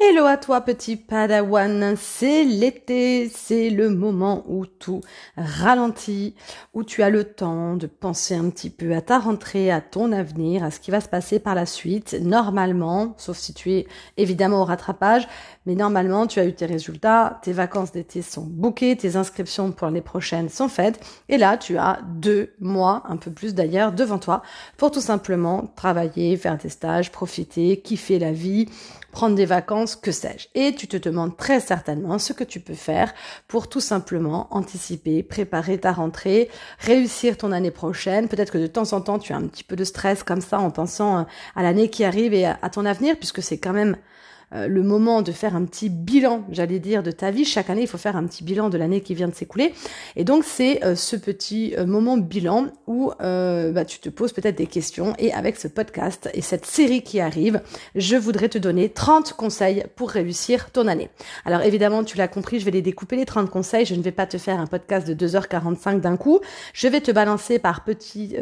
Hello à toi petit padawan, c'est l'été, c'est le moment où tout ralentit, où tu as le temps de penser un petit peu à ta rentrée, à ton avenir, à ce qui va se passer par la suite. Normalement, sauf si tu es évidemment au rattrapage, mais normalement tu as eu tes résultats, tes vacances d'été sont bouquées, tes inscriptions pour l'année prochaine sont faites, et là tu as deux mois, un peu plus d'ailleurs, devant toi pour tout simplement travailler, faire des stages, profiter, kiffer la vie, prendre des vacances, que sais-je. Et tu te demandes très certainement ce que tu peux faire pour tout simplement anticiper, préparer ta rentrée, réussir ton année prochaine. Peut-être que de temps en temps, tu as un petit peu de stress comme ça en pensant à l'année qui arrive et à ton avenir, puisque c'est quand même euh, le moment de faire un petit bilan, j'allais dire, de ta vie. Chaque année, il faut faire un petit bilan de l'année qui vient de s'écouler. Et donc, c'est euh, ce petit euh, moment bilan où bah, tu te poses peut-être des questions. Et avec ce podcast et cette série qui arrive, je voudrais te donner 30 conseils pour réussir ton année. Alors évidemment, tu l'as compris, je vais les découper les 30 conseils. Je ne vais pas te faire un podcast de 2h45 d'un coup. Je vais te balancer par petits,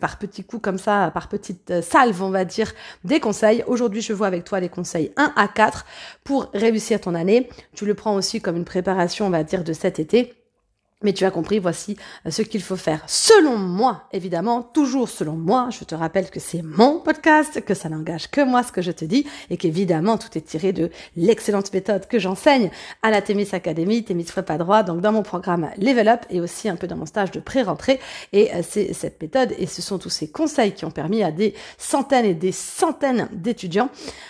par petits coups comme ça, par petites salves, on va dire, des conseils. Aujourd'hui, je vois avec toi les conseils 1 à 4 pour réussir ton année. Tu le prends aussi comme une préparation, on va dire, de cet été. Mais tu as compris, voici euh, ce qu'il faut faire. Selon moi, évidemment, toujours selon moi, je te rappelle que c'est mon podcast, que ça n'engage que moi ce que je te dis, et qu'évidemment, tout est tiré de l'excellente méthode que j'enseigne à la Témis Academy, Témis pas droit, donc dans mon programme Level Up, et aussi un peu dans mon stage de pré-rentrée. Et euh, c'est cette méthode, et ce sont tous ces conseils qui ont permis à des centaines et des centaines d'étudiants,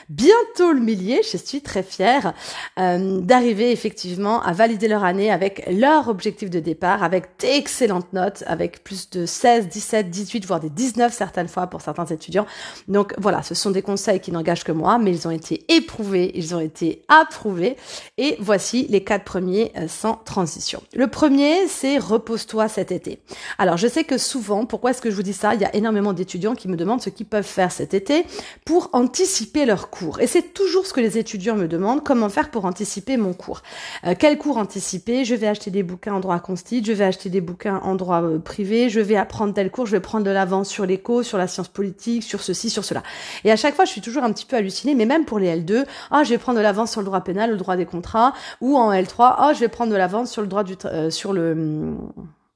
bientôt le millier, je suis très fière, euh, d'arriver effectivement à valider leur année avec leur objectif de départ avec d'excellentes notes, avec plus de 16, 17, 18, voire des 19 certaines fois pour certains étudiants. Donc voilà, ce sont des conseils qui n'engagent que moi, mais ils ont été éprouvés, ils ont été approuvés. Et voici les quatre premiers euh, sans transition. Le premier, c'est repose-toi cet été. Alors je sais que souvent, pourquoi est-ce que je vous dis ça? Il y a énormément d'étudiants qui me demandent ce qu'ils peuvent faire cet été pour anticiper leur cours. Et c'est toujours ce que les étudiants me demandent, comment faire pour anticiper mon cours. Euh, quel cours anticiper? Je vais acheter des bouquins en droit je vais acheter des bouquins en droit euh, privé, je vais apprendre tel cours, je vais prendre de l'avance sur l'éco, sur la science politique, sur ceci, sur cela. Et à chaque fois, je suis toujours un petit peu hallucinée, mais même pour les L2, ah, je vais prendre de l'avance sur le droit pénal, le droit des contrats, ou en L3, ah, je vais prendre de l'avance sur le droit du, euh, sur le, hum,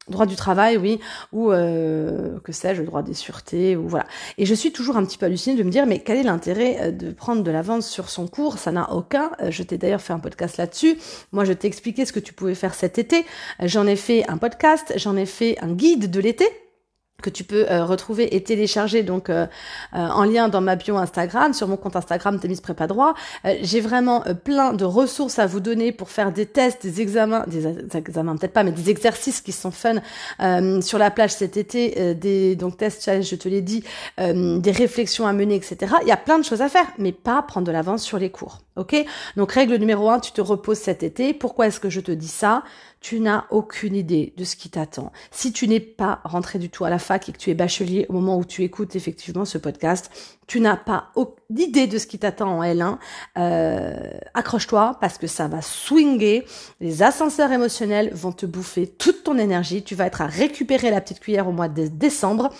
droit du travail, oui, ou euh, que sais-je, droit des sûretés, ou voilà. Et je suis toujours un petit peu hallucinée de me dire, mais quel est l'intérêt euh, de prendre de l'avance sur son cours? Ça n'a aucun. Euh, je t'ai d'ailleurs fait un podcast là-dessus. Moi, je t'ai expliqué ce que tu pouvais faire cet été. J'en ai fait un podcast, j'en ai fait un guide de l'été que tu peux euh, retrouver et télécharger donc euh, euh, en lien dans ma bio Instagram, sur mon compte Instagram Témis Prépa Droit. J'ai vraiment plein de ressources à vous donner pour faire des tests, des examens, des, examens peut-être pas, mais des exercices qui sont fun sur la plage cet été, des donc tests je te l'ai dit, des réflexions à mener, etc. Il y a plein de choses à faire, mais pas prendre de l'avance sur les cours. Ok? Donc règle numéro un, tu te reposes cet été. Pourquoi est-ce que je te dis ça? Tu n'as aucune idée de ce qui t'attend. Si tu n'es pas rentré du tout à la fac et que tu es bachelier au moment où tu écoutes effectivement ce podcast, tu n'as pas d'idée de ce qui t'attend en L1, euh, accroche-toi parce que ça va swinger. Les ascenseurs émotionnels vont te bouffer toute ton énergie. Tu vas être à récupérer la petite cuillère au mois de décembre.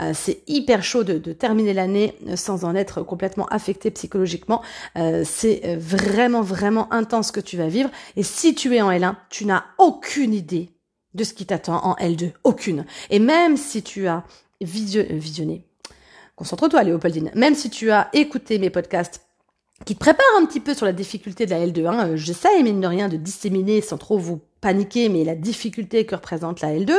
Euh, c'est hyper chaud de, terminer l'année sans en être complètement affecté psychologiquement. Euh, c'est vraiment, vraiment intense que tu vas vivre. Et si tu es en L1, tu n'as aucune idée de ce qui t'attend en L2. Aucune. Et même si tu as visionné Concentre-toi, Léopoldine. Même si tu as écouté mes podcasts qui te préparent un petit peu sur la difficulté de la L2, hein, j'essaie, mine de rien, de disséminer sans trop vous paniquer, mais la difficulté que représente la L2,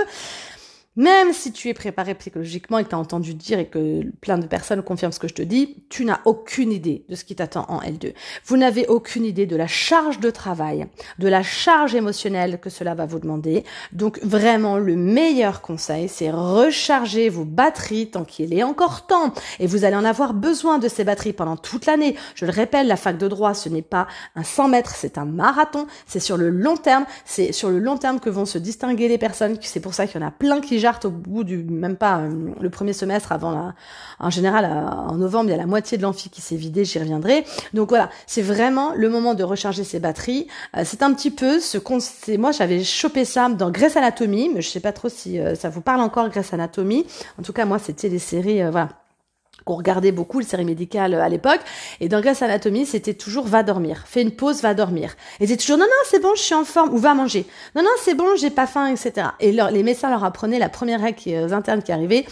même si tu es préparé psychologiquement et que tu as entendu dire et que plein de personnes confirment ce que je te dis, tu n'as aucune idée de ce qui t'attend en L2. Vous n'avez aucune idée de la charge de travail, de la charge émotionnelle que cela va vous demander. Donc vraiment, le meilleur conseil, c'est recharger vos batteries tant qu'il est encore temps. Et vous allez en avoir besoin de ces batteries pendant toute l'année. Je le répète, la fac de droit, ce n'est pas un 100 mètres, c'est un marathon. C'est sur le long terme. C'est sur le long terme que vont se distinguer les personnes. C'est pour ça qu'il y en a plein qui au bout du même pas euh, le premier semestre avant la en général en novembre il y a la moitié de l'amphi qui s'est vidé j'y reviendrai. Donc voilà c'est vraiment le moment de recharger ses batteries. Euh, c'est un petit peu ce qu'on moi j'avais chopé ça dans Grèce Anatomie mais je sais pas trop si euh, ça vous parle encore Grèce Anatomie en tout cas moi c'était les séries voilà qu'on regardait beaucoup, le série médicale à l'époque. Et dans Grey's Anatomy, c'était toujours va dormir. Fais une pause, va dormir. Et c'est toujours non, non, c'est bon, je suis en forme. Ou va manger. Non, non, c'est bon, j'ai pas faim, etc. Et les médecins leur apprenaient la première règle qui, euh, interne qui arrivait.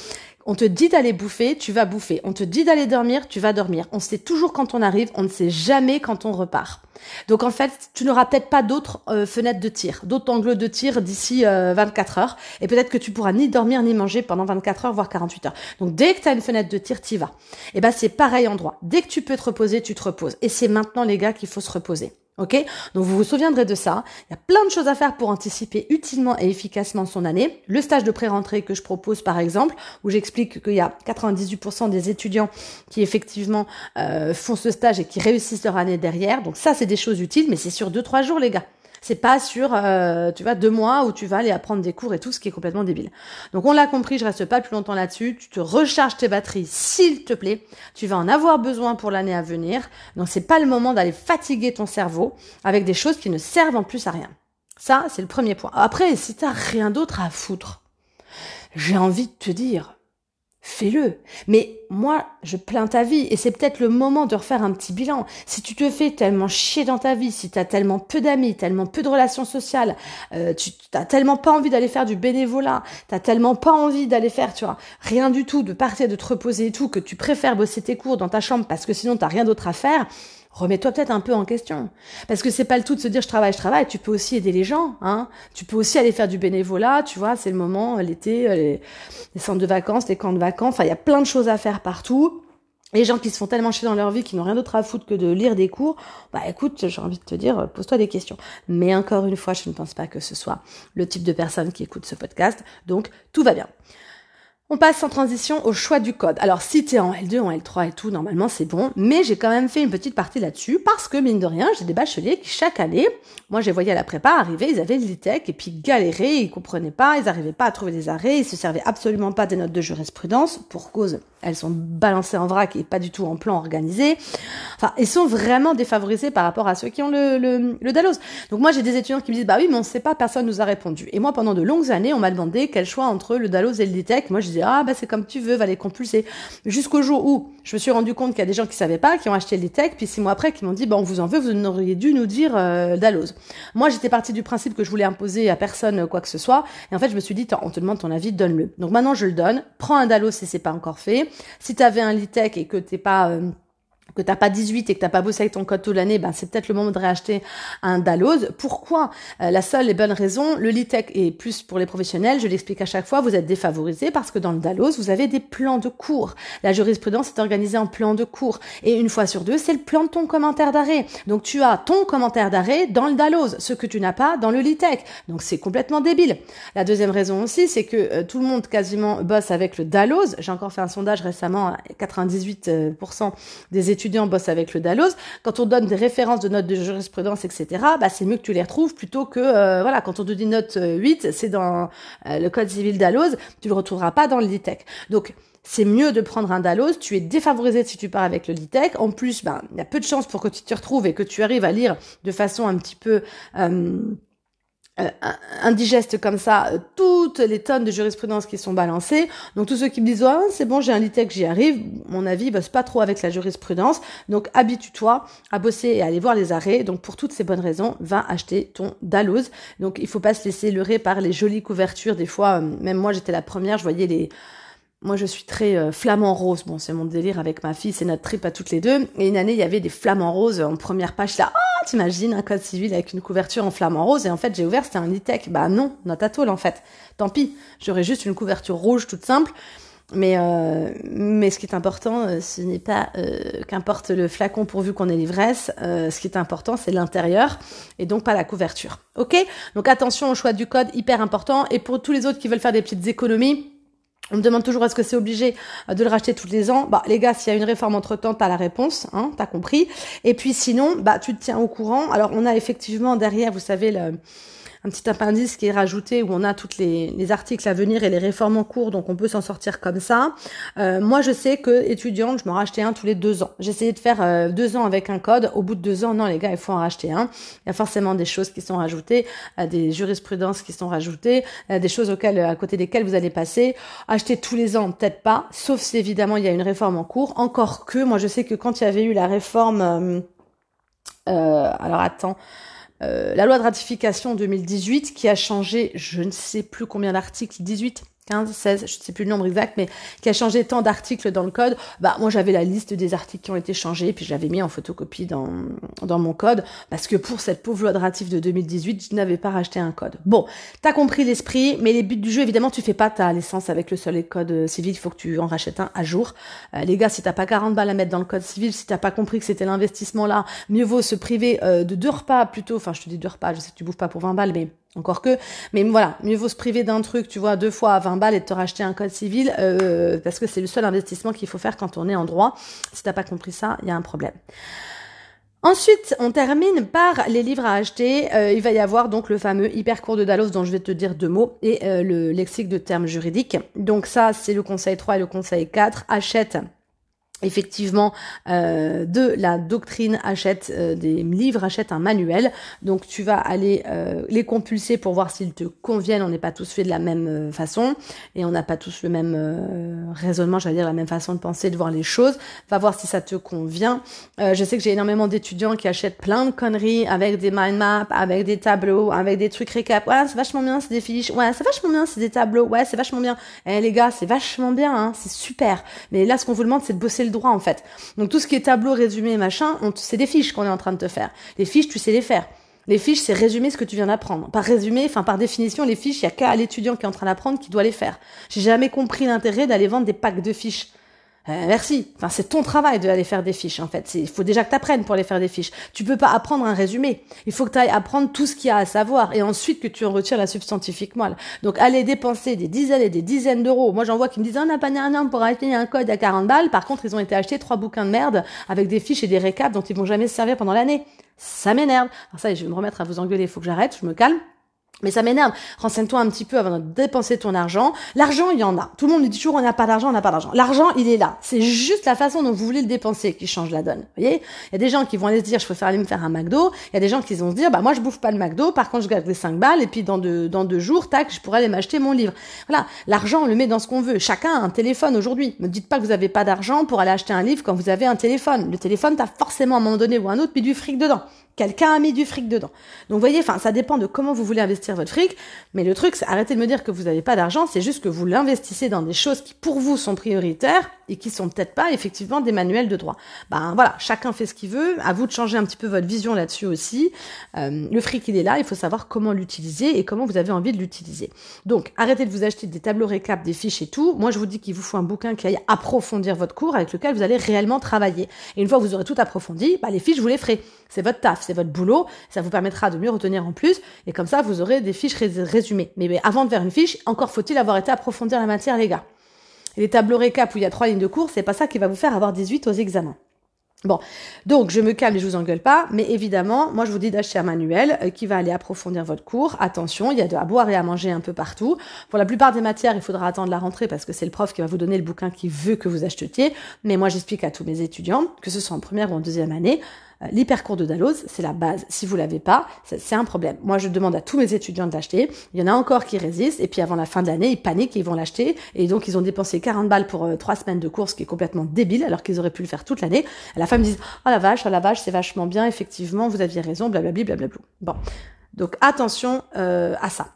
On te dit d'aller bouffer, tu vas bouffer. On te dit d'aller dormir, tu vas dormir. On sait toujours quand on arrive, on ne sait jamais quand on repart. Donc en fait, tu n'auras peut-être pas d'autres euh, fenêtres de tir, d'autres angles de tir d'ici 24 euh, heures. Et peut-être que tu pourras ni dormir ni manger pendant 24 heures, voire 48 heures. Donc dès que tu as une fenêtre de tir, tu y vas. Et ben c'est pareil en droit. Dès que tu peux te reposer, tu te reposes. Et c'est maintenant les gars qu'il faut se reposer. Ok? Donc vous vous souviendrez de ça. Il y a plein de choses à faire pour anticiper utilement et efficacement son année. Le stage de pré-rentrée que je propose par exemple, où j'explique qu'il y a 98% des étudiants qui effectivement euh, font ce stage et qui réussissent leur année derrière. Donc ça c'est des choses utiles, mais c'est sur 2-3 jours les gars. C'est pas sur, euh, tu vois, deux mois où tu vas aller apprendre des cours et tout, ce qui est complètement débile. Donc on l'a compris, je reste pas plus longtemps là-dessus. Tu te recharges tes batteries, s'il te plaît. Tu vas en avoir besoin pour l'année à venir. Donc c'est pas le moment d'aller fatiguer ton cerveau avec des choses qui ne servent en plus à rien. Ça, c'est le premier point. Après, si t'as rien d'autre à foutre, j'ai envie de te dire, fais-le. Mais moi, je plains ta vie et c'est peut-être le moment de refaire un petit bilan. Si tu te fais tellement chier dans ta vie, si tu tellement peu d'amis, tellement peu de relations sociales, euh, tu t'as tellement pas envie d'aller faire du bénévolat, t'as tellement pas envie d'aller faire, tu vois, rien du tout, de partir, de te reposer et tout, que tu préfères bosser tes cours dans ta chambre parce que sinon t'as rien d'autre à faire, remets-toi peut-être un peu en question. Parce que c'est pas le tout de se dire je travaille, je travaille, tu peux aussi aider les gens, hein. Tu peux aussi aller faire du bénévolat, tu vois, c'est le moment, l'été, euh, les, les, centres de vacances, les camps de vacances, enfin, il y a plein de choses à faire partout. Les gens qui se font tellement chier dans leur vie, qui n'ont rien d'autre à foutre que de lire des cours, bah écoute, j'ai envie de te dire, pose-toi des questions. Mais encore une fois, je ne pense pas que ce soit le type de personne qui écoute ce podcast, donc tout va bien. On passe en transition au choix du code. Alors si tu es en L2, en L3 et tout, normalement c'est bon, mais j'ai quand même fait une petite partie là-dessus parce que mine de rien, j'ai des bacheliers qui chaque année, moi j'ai voyé à la prépa arriver, ils avaient l'ITEC et puis galéraient, ils comprenaient pas, ils n'arrivaient pas à trouver des arrêts, ils se servaient absolument pas des notes de jurisprudence pour cause elles sont balancées en vrac et pas du tout en plan organisé. Enfin, ils sont vraiment défavorisés par rapport à ceux qui ont le, le. Donc moi, j'ai des étudiants qui me disent, bah oui, mais on sait pas, personne nous a répondu. Et moi, pendant de longues années, on m'a demandé quel choix entre le Dalos et le DTEC. Moi, je disais, ah bah c'est comme tu veux, va les compulser. Jusqu'au jour où je me suis rendu compte qu'il y a des gens qui savaient pas, qui ont acheté le DTEC, puis six mois après, qui m'ont dit, bah on vous en veut, vous auriez dû nous dire euh. Moi, j'étais partie du principe que je voulais imposer à personne quoi que ce soit. Et en fait, je me suis dit, on te demande ton avis, donne-le. Donc maintenant, je le donne. Prends un Dalos si c'est pas encore fait. Si tu avais un Litech et que t'es pas euh, que t'as pas 18 et que t'as pas bossé avec ton code toute l'année, ben c'est peut-être le moment de réacheter un Dalloz. Pourquoi? Euh, La seule et bonne raison, le Litech est plus pour les professionnels, je l'explique à chaque fois, vous êtes défavorisé parce que dans le Dalloz, vous avez des plans de cours. La jurisprudence est organisée en plan de cours. Et une fois sur deux, c'est le plan de ton commentaire d'arrêt. Donc tu as ton commentaire d'arrêt dans le Dalloz, ce que tu n'as pas dans le Litech. Donc c'est complètement débile. La deuxième raison aussi, c'est que euh, tout le monde quasiment bosse avec le Dalloz. J'ai encore fait un sondage récemment, 98% des étudiants étudiants bossent avec le Dalloz, quand on donne des références de notes de jurisprudence, etc., bah, c'est mieux que tu les retrouves plutôt que, euh, voilà, quand on te dit note 8, euh, c'est dans euh, le code civil Dalloz, tu le retrouveras pas dans le LITEC. Donc, c'est mieux de prendre un Dalloz, tu es défavorisé si tu pars avec le LITEC. En plus, ben, il y a peu de chances pour que tu te retrouves et que tu arrives à lire de façon un petit peu... indigeste comme ça euh, toutes les tonnes de jurisprudence qui sont balancées. Donc tous ceux qui me disent oh, c'est bon j'ai un litec j'y arrive, mon avis bosse pas trop avec la jurisprudence. Donc habitue-toi à bosser et à aller voir les arrêts. Donc pour toutes ces bonnes raisons, va acheter ton Dalloz. Donc il faut pas se laisser leurrer par les jolies couvertures. Des fois, euh, même moi j'étais la première, je voyais les moi, je suis très flamant rose. Bon, c'est mon délire avec ma fille, c'est notre trip à toutes les deux. Et une année, il y avait des flamants roses en première page. Là, t'imagines un code civil avec une couverture en flamant rose et en fait j'ai ouvert c'était un litec. Bah non, not at all en fait. Tant pis, j'aurais juste une couverture rouge toute simple. Mais euh, mais ce qui est important, euh, ce n'est pas euh, qu'importe le flacon pourvu qu'on ait l'ivresse. ce qui est important, c'est l'intérieur et donc pas la couverture. Ok? Donc attention au choix du code, hyper important. Et pour tous les autres qui veulent faire des petites économies, on me demande toujours est-ce que c'est obligé euh, de le racheter tous les ans? Bah les gars, s'il y a une réforme entre temps, t'as la réponse, hein, t'as compris. Et puis sinon, bah tu te tiens au courant. Alors on a effectivement derrière, vous savez, le, un petit appendice qui est rajouté où on a toutes les, les articles à venir et les réformes en cours, donc on peut s'en sortir comme ça. Euh, moi, je sais que étudiante, je m'en rachetais un tous les deux ans. Essayé de faire euh, deux ans avec un code. Au bout de deux ans, non, les gars, il faut en racheter un. Il y a forcément des choses qui sont rajoutées, euh, des jurisprudences qui sont rajoutées, des choses auxquelles, à côté desquelles vous allez passer. Acheter tous les ans, peut-être pas, sauf si évidemment il y a une réforme en cours. Encore que, moi, je sais que quand il y avait eu la réforme, alors attends. La loi de ratification 2018 qui a changé, je ne sais plus combien d'articles, 18 15, 16, je ne sais plus le nombre exact, mais qui a changé tant d'articles dans le code, bah moi j'avais la liste des articles qui ont été changés, puis je l'avais mis en photocopie dans, dans mon code, parce que pour cette pauvre loi de ratif de 2018, je n'avais pas racheté un code. Bon, t'as compris l'esprit, mais les buts du jeu, évidemment, tu fais pas ta licence avec le seul code euh, civil, il faut que tu en rachètes un à jour. Euh, les gars, si t'as pas 40 balles à mettre dans le code civil, si t'as pas compris que c'était l'investissement là, mieux vaut se priver euh, de deux repas plutôt, enfin je te dis deux repas, je sais que tu bouffes pas pour 20 balles, mais encore que, mais voilà, mieux vaut se priver d'un truc, tu vois, deux fois à 20 balles et te racheter un code civil, euh, parce que c'est le seul investissement qu'il faut faire quand on est en droit. Si t'as pas compris ça, il y a un problème. Ensuite, on termine par les livres à acheter. Euh, il va y avoir donc le fameux hyper cours de Dallos dont je vais te dire deux mots et euh, le lexique de termes juridiques. Donc ça, c'est le conseil 3 et le conseil 4. Achète effectivement euh, de la doctrine achète euh, des livres achète un manuel. Donc tu vas aller euh, les compulser pour voir s'ils te conviennent. On n'est pas tous fait de la même façon et on n'a pas tous le même raisonnement j'allais dire la même façon de penser de voir les choses. Va voir si ça te convient. Je sais que j'ai énormément d'étudiants qui achètent plein de conneries avec des mind maps avec des tableaux avec des trucs récap. Ouais c'est vachement bien c'est des fiches. Ouais c'est vachement bien c'est des tableaux. Ouais c'est vachement bien. Eh les gars c'est vachement bien hein, c'est super. Mais là ce qu'on vous demande c'est de bosser droit en fait. Donc tout ce qui est tableau, résumé, machin, c'est des fiches qu'on est en train de te faire. Les fiches, tu sais les faire. Les fiches, c'est résumer ce que tu viens d'apprendre. Par résumé, enfin par définition, les fiches, il y a qu'à l'étudiant qui est en train d'apprendre qui doit les faire. J'ai jamais compris l'intérêt d'aller vendre des packs de fiches. Euh, merci. Enfin, c'est ton travail de aller faire des fiches, en fait. Il faut déjà que tu apprennes pour aller faire des fiches. Tu peux pas apprendre un résumé. Il faut que tu ailles apprendre tout ce qu'il y a à savoir et ensuite que tu en retires la substantifique moelle. Donc, aller dépenser des dizaines et des dizaines d'euros. Moi, j'en vois qui me disent, on n'a pas un pour acheter un code à 40 balles. Par contre, ils ont été achetés trois bouquins de merde avec des fiches et des récaps dont ils vont jamais se servir pendant l'année. Ça m'énerve. Alors ça, je vais me remettre à vous engueuler. Il faut que j'arrête. Je me calme. Mais ça m'énerve. Renseigne-toi un petit peu avant de dépenser ton argent. L'argent, il y en a. Tout le monde dit toujours on n'a pas d'argent, on n'a pas d'argent. L'argent, il est là. C'est juste la façon dont vous voulez le dépenser qui change la donne. Vous voyez? Il y a des gens qui vont aller se dire je préfère aller me faire un McDo. Il y a des gens qui vont se dire bah moi je bouffe pas le McDo, par contre je garde les 5 balles et puis dans deux, dans deux jours, tac, je pourrais aller m'acheter mon livre. Voilà. L'argent, on le met dans ce qu'on veut. Chacun a un téléphone aujourd'hui. Ne dites pas que vous n'avez pas d'argent pour aller acheter un livre quand vous avez un téléphone. Le téléphone, t'as forcément à un moment donné ou un autre mis du fric dedans. Quelqu'un a mis du fric dedans. Donc vous voyez, enfin ça dépend de comment vous voulez investir votre fric, mais le truc c'est arrêtez de me dire que vous n'avez pas d'argent, c'est juste que vous l'investissez dans des choses qui pour vous sont prioritaires et qui sont peut-être pas effectivement des manuels de droit. Ben voilà, chacun fait ce qu'il veut, à vous de changer un petit peu votre vision là-dessus aussi. Euh, le fric il est là, il faut savoir comment l'utiliser et comment vous avez envie de l'utiliser. Donc arrêtez de vous acheter des tableaux récap, des fiches et tout. Moi je vous dis qu'il vous faut un bouquin qui aille approfondir votre cours avec lequel vous allez réellement travailler. Et une fois que vous aurez tout approfondi, bah, les fiches vous les ferez. C'est votre taf, c'est votre boulot, ça vous permettra de mieux retenir en plus, et comme ça vous aurez des fiches résumées. Mais, avant de faire une fiche, encore faut-il avoir été approfondir la matière, les gars. Les tableaux récap où il y a trois lignes de cours, c'est pas ça qui va vous faire avoir 18 aux examens. Bon, donc je me calme et je vous engueule pas, mais évidemment, moi je vous dis d'acheter un manuel euh, qui va aller approfondir votre cours. Attention, il y a de à boire et à manger un peu partout. Pour la plupart des matières, il faudra attendre la rentrée parce que c'est le prof qui va vous donner le bouquin qui veut que vous achetiez. Mais moi j'explique à tous mes étudiants, que ce soit en première ou en deuxième année, l'hypercours de Dalloz, c'est la base. Si vous l'avez pas, c'est un problème. Moi, je demande à tous mes étudiants de l'acheter. Il y en a encore qui résistent, et puis avant la fin de l'année, ils paniquent et ils vont l'acheter. Et donc, ils ont dépensé 40 balles pour euh, trois semaines de course, ce qui est complètement débile, alors qu'ils auraient pu le faire toute l'année. À la fin, ils me disent, oh la vache, oh la vache, c'est vachement bien, effectivement, vous aviez raison, blablabla, blablabla. Bon. Donc, attention euh, à ça.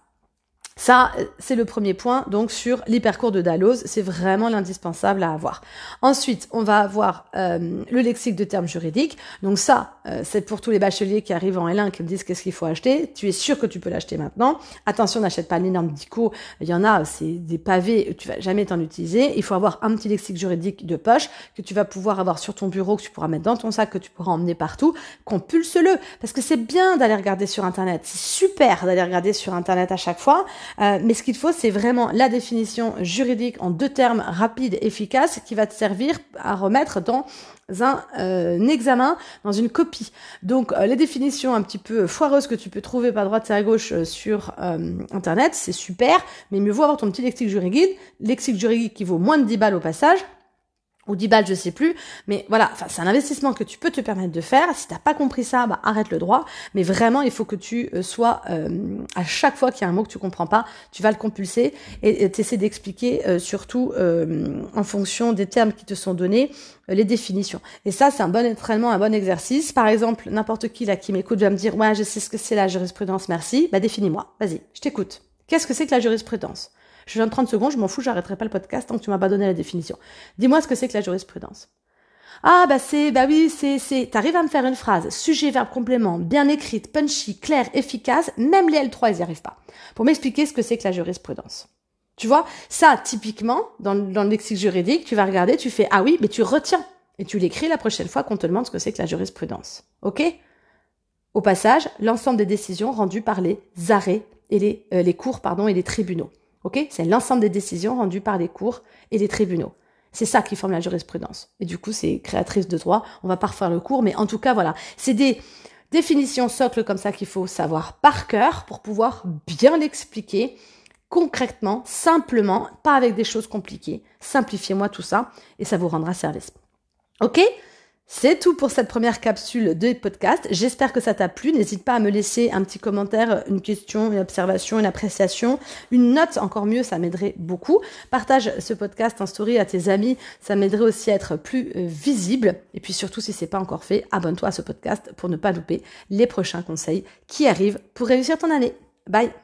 Ça, c'est le premier point, donc sur l'hypercours de Dalloz, c'est vraiment l'indispensable à avoir. Ensuite, on va avoir euh, le lexique de termes juridiques. Donc ça, euh, c'est pour tous les bacheliers qui arrivent en L1 qui me disent qu'est-ce qu'il faut acheter? Tu es sûr que tu peux l'acheter maintenant? Attention, n'achète pas l'énorme dico. Il y en a, c'est des pavés, tu vas jamais t'en utiliser. Il faut avoir un petit lexique juridique de poche que tu vas pouvoir avoir sur ton bureau, que tu pourras mettre dans ton sac, que tu pourras emmener partout. Compulse-le, parce que c'est bien d'aller regarder sur Internet. C'est super d'aller regarder sur Internet à chaque fois. Euh, mais ce qu'il faut, c'est vraiment la définition juridique en deux termes rapides, efficaces, qui va te servir à remettre dans un, euh, examen, dans une copie. Donc euh, les définitions un petit peu foireuses que tu peux trouver par droite et à gauche sur Internet, c'est super, mais mieux vaut avoir ton petit lexique juridique, lexique juridique qui vaut moins de 10 balles au passage, ou 10 balles, je sais plus, mais voilà, enfin, c'est un investissement que tu peux te permettre de faire. Si t'as pas compris ça, bah, arrête le droit. Mais vraiment, il faut que tu euh, sois, euh, à chaque fois qu'il y a un mot que tu comprends pas, tu vas le compulser et t'essaies d'expliquer, euh, surtout en fonction des termes qui te sont donnés, les définitions. Et ça, c'est un bon entraînement, un bon exercice. Par exemple, n'importe qui là qui m'écoute va me dire, ouais, je sais ce que c'est la jurisprudence, merci. Bah, définis-moi. Vas-y, je t'écoute. Qu'est-ce que c'est que la jurisprudence? Je viens de 30 secondes, je m'en fous, j'arrêterai pas le podcast tant que tu m'as pas donné la définition. Dis-moi ce que c'est que la jurisprudence. Ah bah c'est bah oui c'est c'est t'arrives à me faire une phrase sujet verbe complément bien écrite punchy claire efficace même les L3 ils y arrivent pas. Pour m'expliquer ce que c'est que la jurisprudence. Tu vois ça typiquement dans, dans le lexique juridique tu vas regarder tu fais ah oui mais tu retiens. Et tu l'écris la prochaine fois qu'on te demande ce que c'est que la jurisprudence. Ok? Au passage l'ensemble des décisions rendues par les arrêts et les euh, les cours pardon et les tribunaux Ok? C'est l'ensemble des décisions rendues par les cours et les tribunaux. C'est ça qui forme la jurisprudence. Et du coup, c'est créatrice de droit. On va pas refaire le cours, mais en tout cas, voilà. C'est des définitions socles comme ça qu'il faut savoir par cœur pour pouvoir bien l'expliquer concrètement, simplement, pas avec des choses compliquées. Simplifiez-moi tout ça et ça vous rendra service. Ok? C'est tout pour cette première capsule de podcast. J'espère que ça t'a plu. N'hésite pas à me laisser un petit commentaire, une question, une observation, une appréciation, une note, encore mieux, ça m'aiderait beaucoup. Partage ce podcast en story à tes amis, ça m'aiderait aussi à être plus euh, visible. Et puis surtout, si c'est pas encore fait, abonne-toi à ce podcast pour ne pas louper les prochains conseils qui arrivent pour réussir ton année. Bye